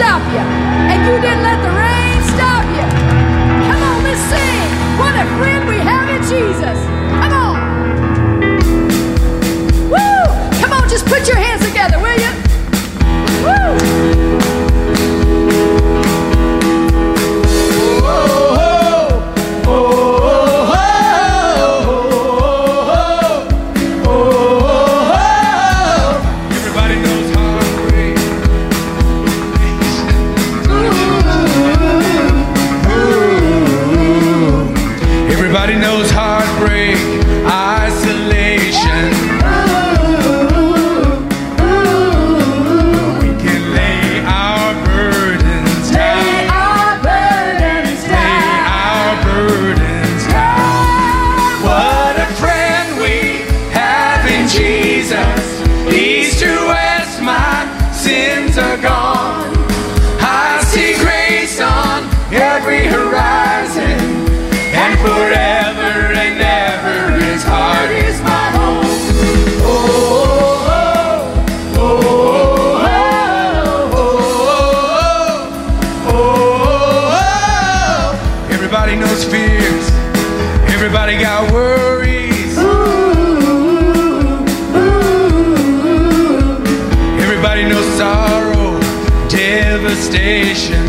stop you. Devastation.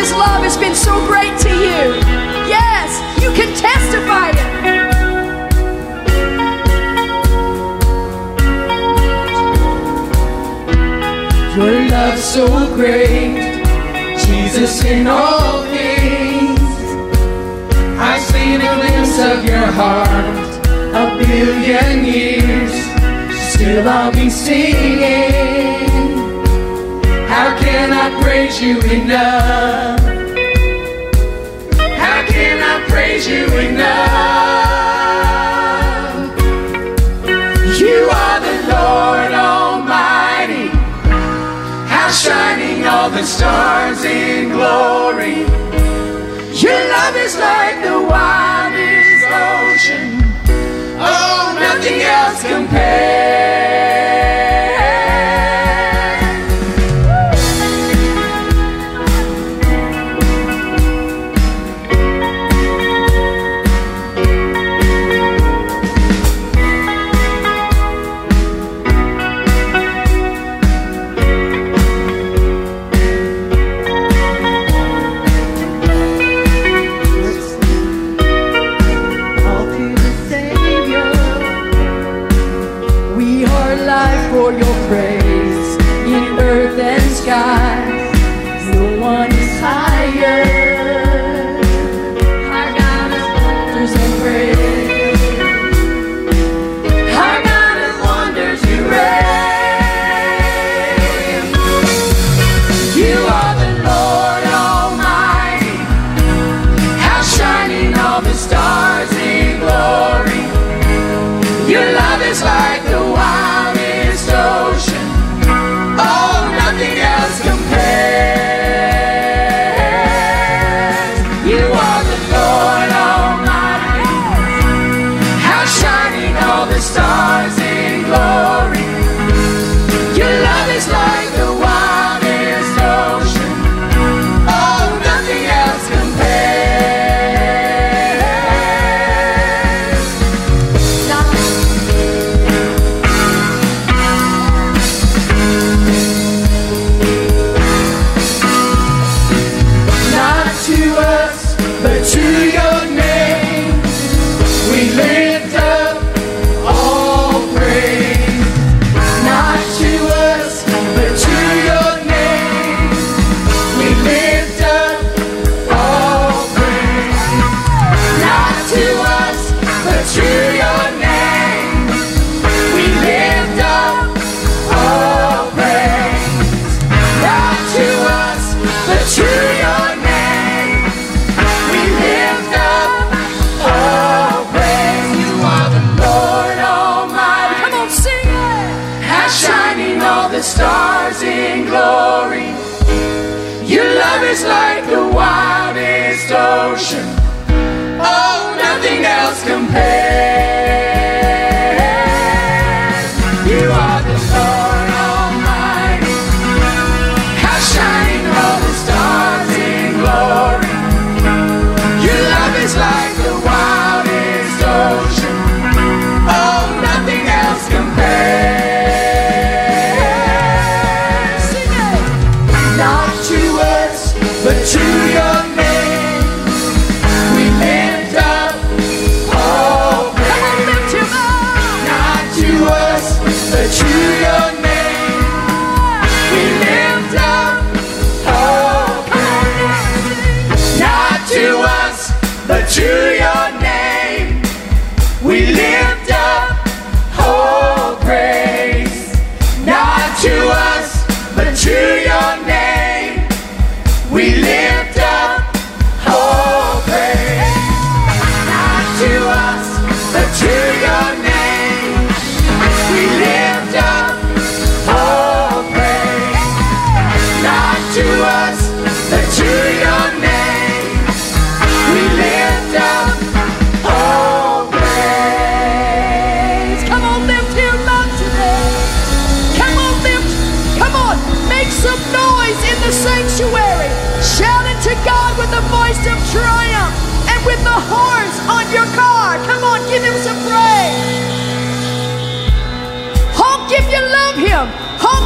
His love has been so great to you. Yes, you can testify it. Your love so great, Jesus in all things. I've seen a glimpse of your heart a billion years. Still I'll be singing. How can I praise you enough? How can I praise you enough? You are the Lord Almighty. How shining all the stars in glory. Your love is like the widest ocean. Oh, nothing else compares.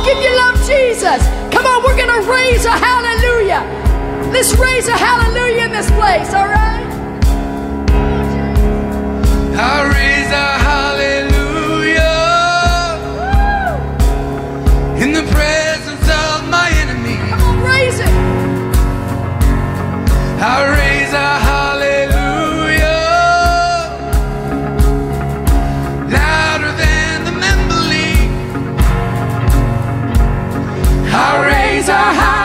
If you love Jesus. Come on, we're going to raise a hallelujah. Let's raise a hallelujah in this place, all right? I raise a hallelujah in the presence of my enemy. Come on, raise it. I raise a raise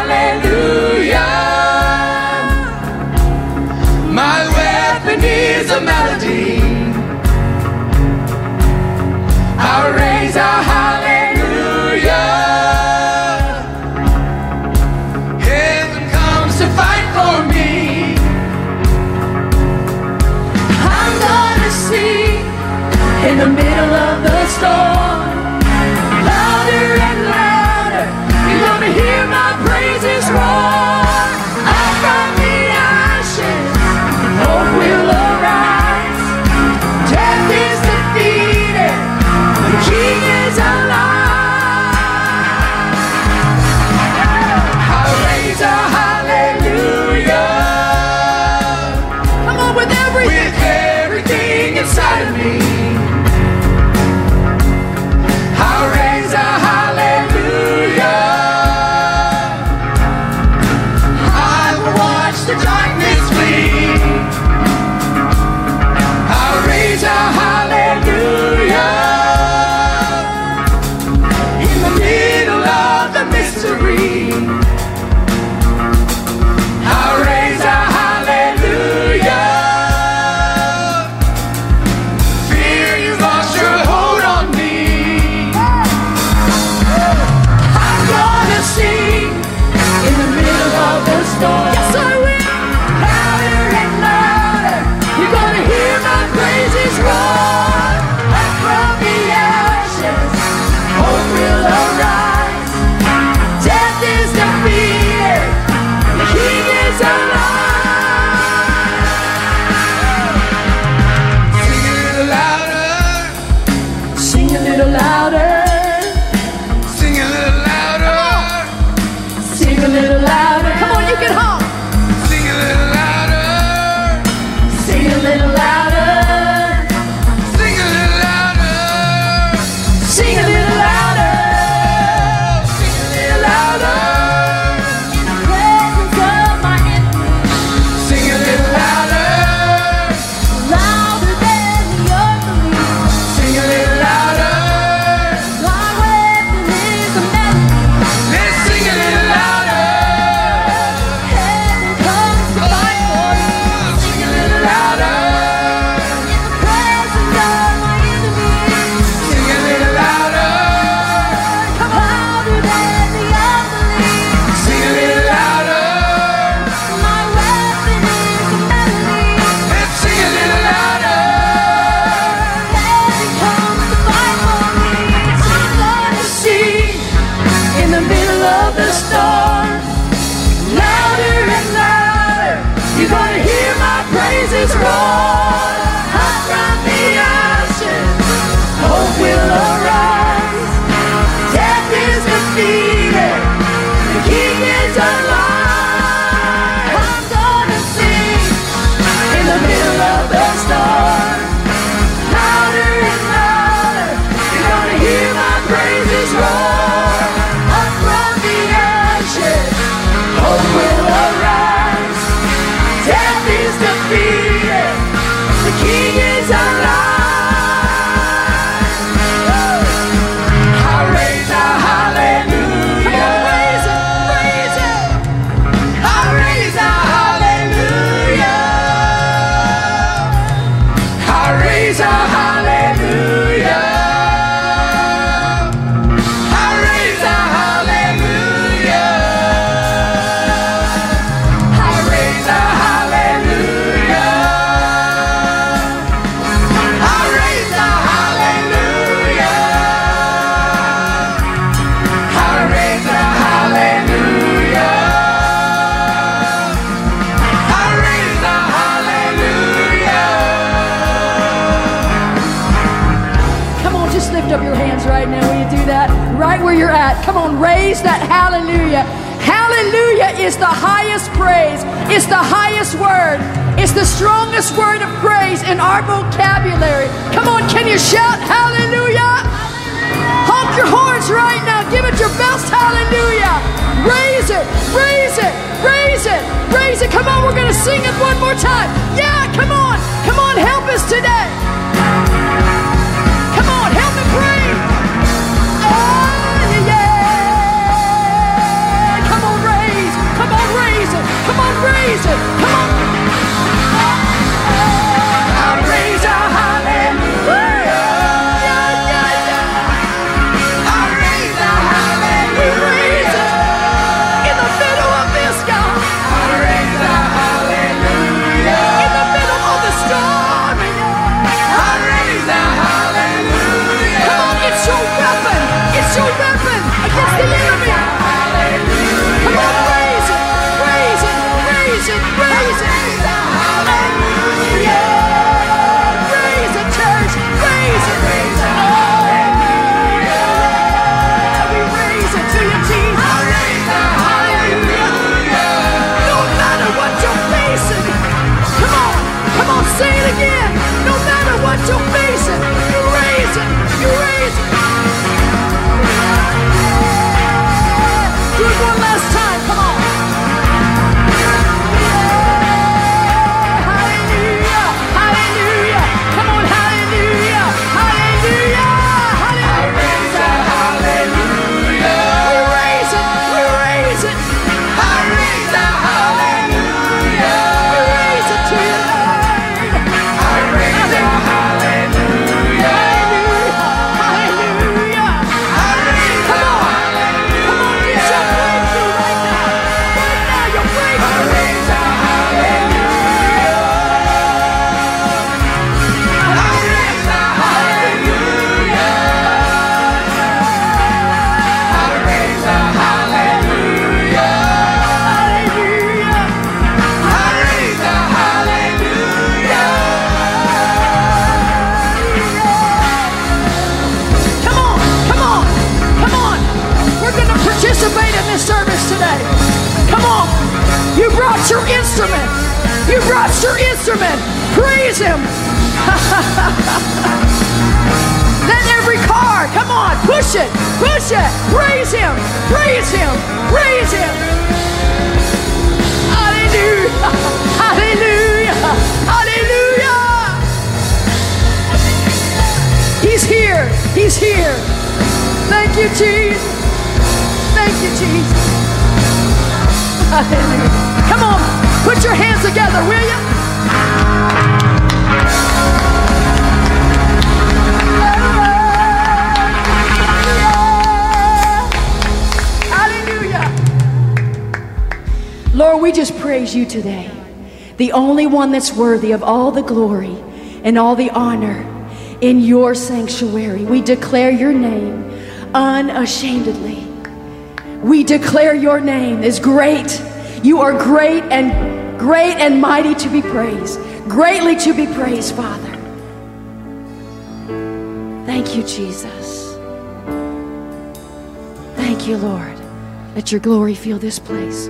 on, raise that hallelujah. Hallelujah is the highest praise, it's the highest word, it's the strongest word of praise in our vocabulary. Come on, can you shout hallelujah? Honk your horns right now. Give it your best hallelujah. Raise it, raise it, raise it, raise it. Come on, we're to sing it one more time. Yeah, come on, come on, help us today. Come on, help me praise. Come put your hands together, will you? Hallelujah. Lord, we just praise you today. The only one that's worthy of all the glory and all the honor in your sanctuary. We declare your name unashamedly. We declare your name is great. You are great and great and mighty to be praised. Greatly to be praised, Father. Thank you, Jesus. Thank you, Lord. Let your glory fill this place.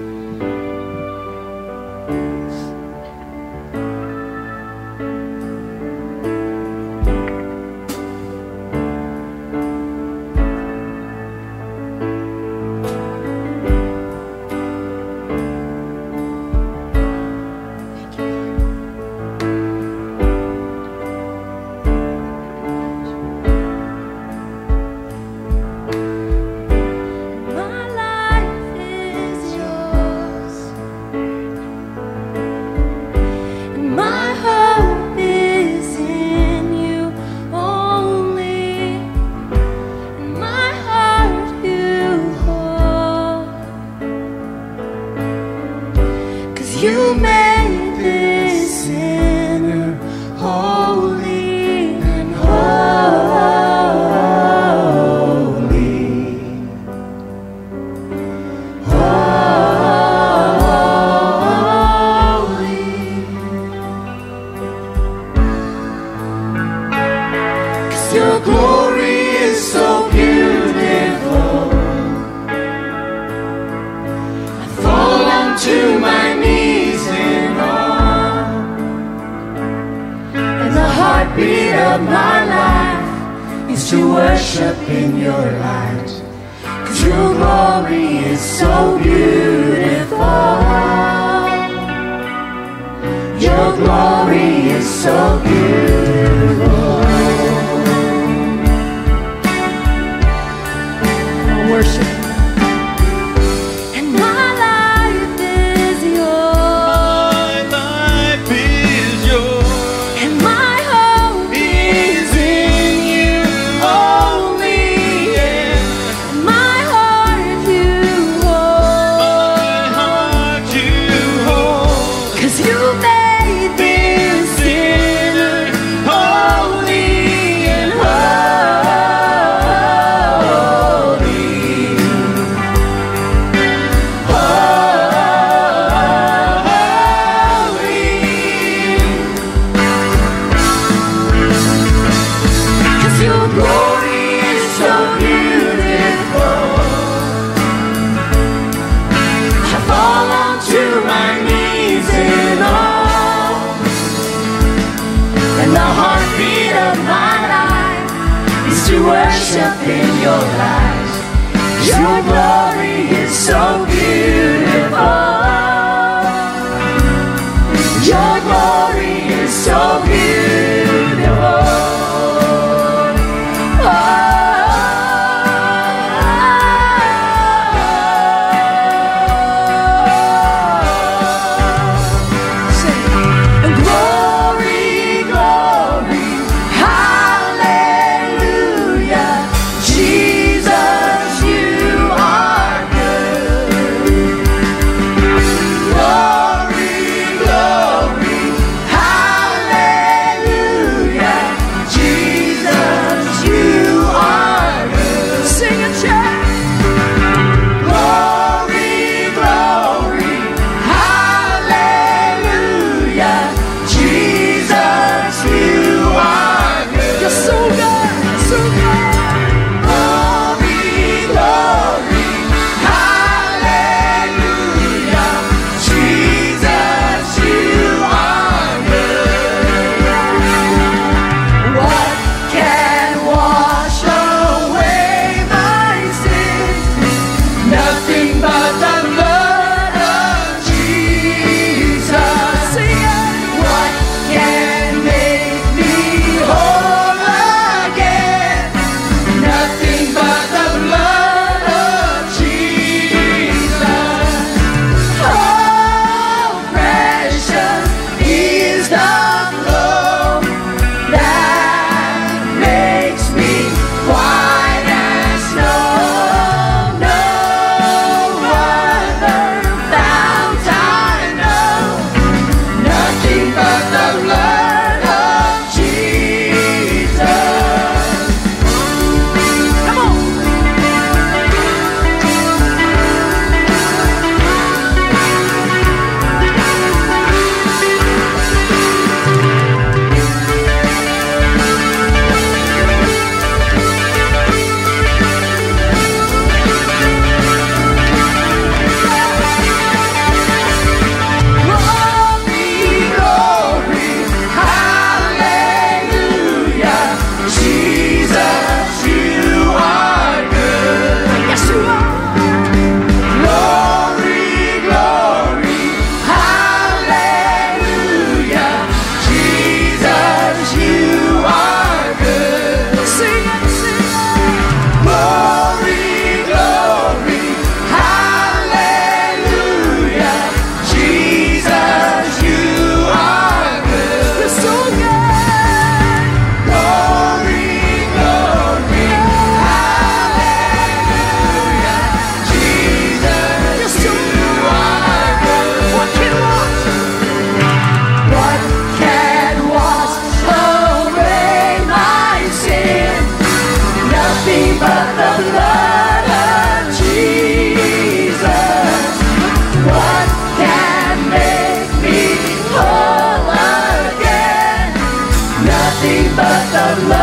Light. Your glory love.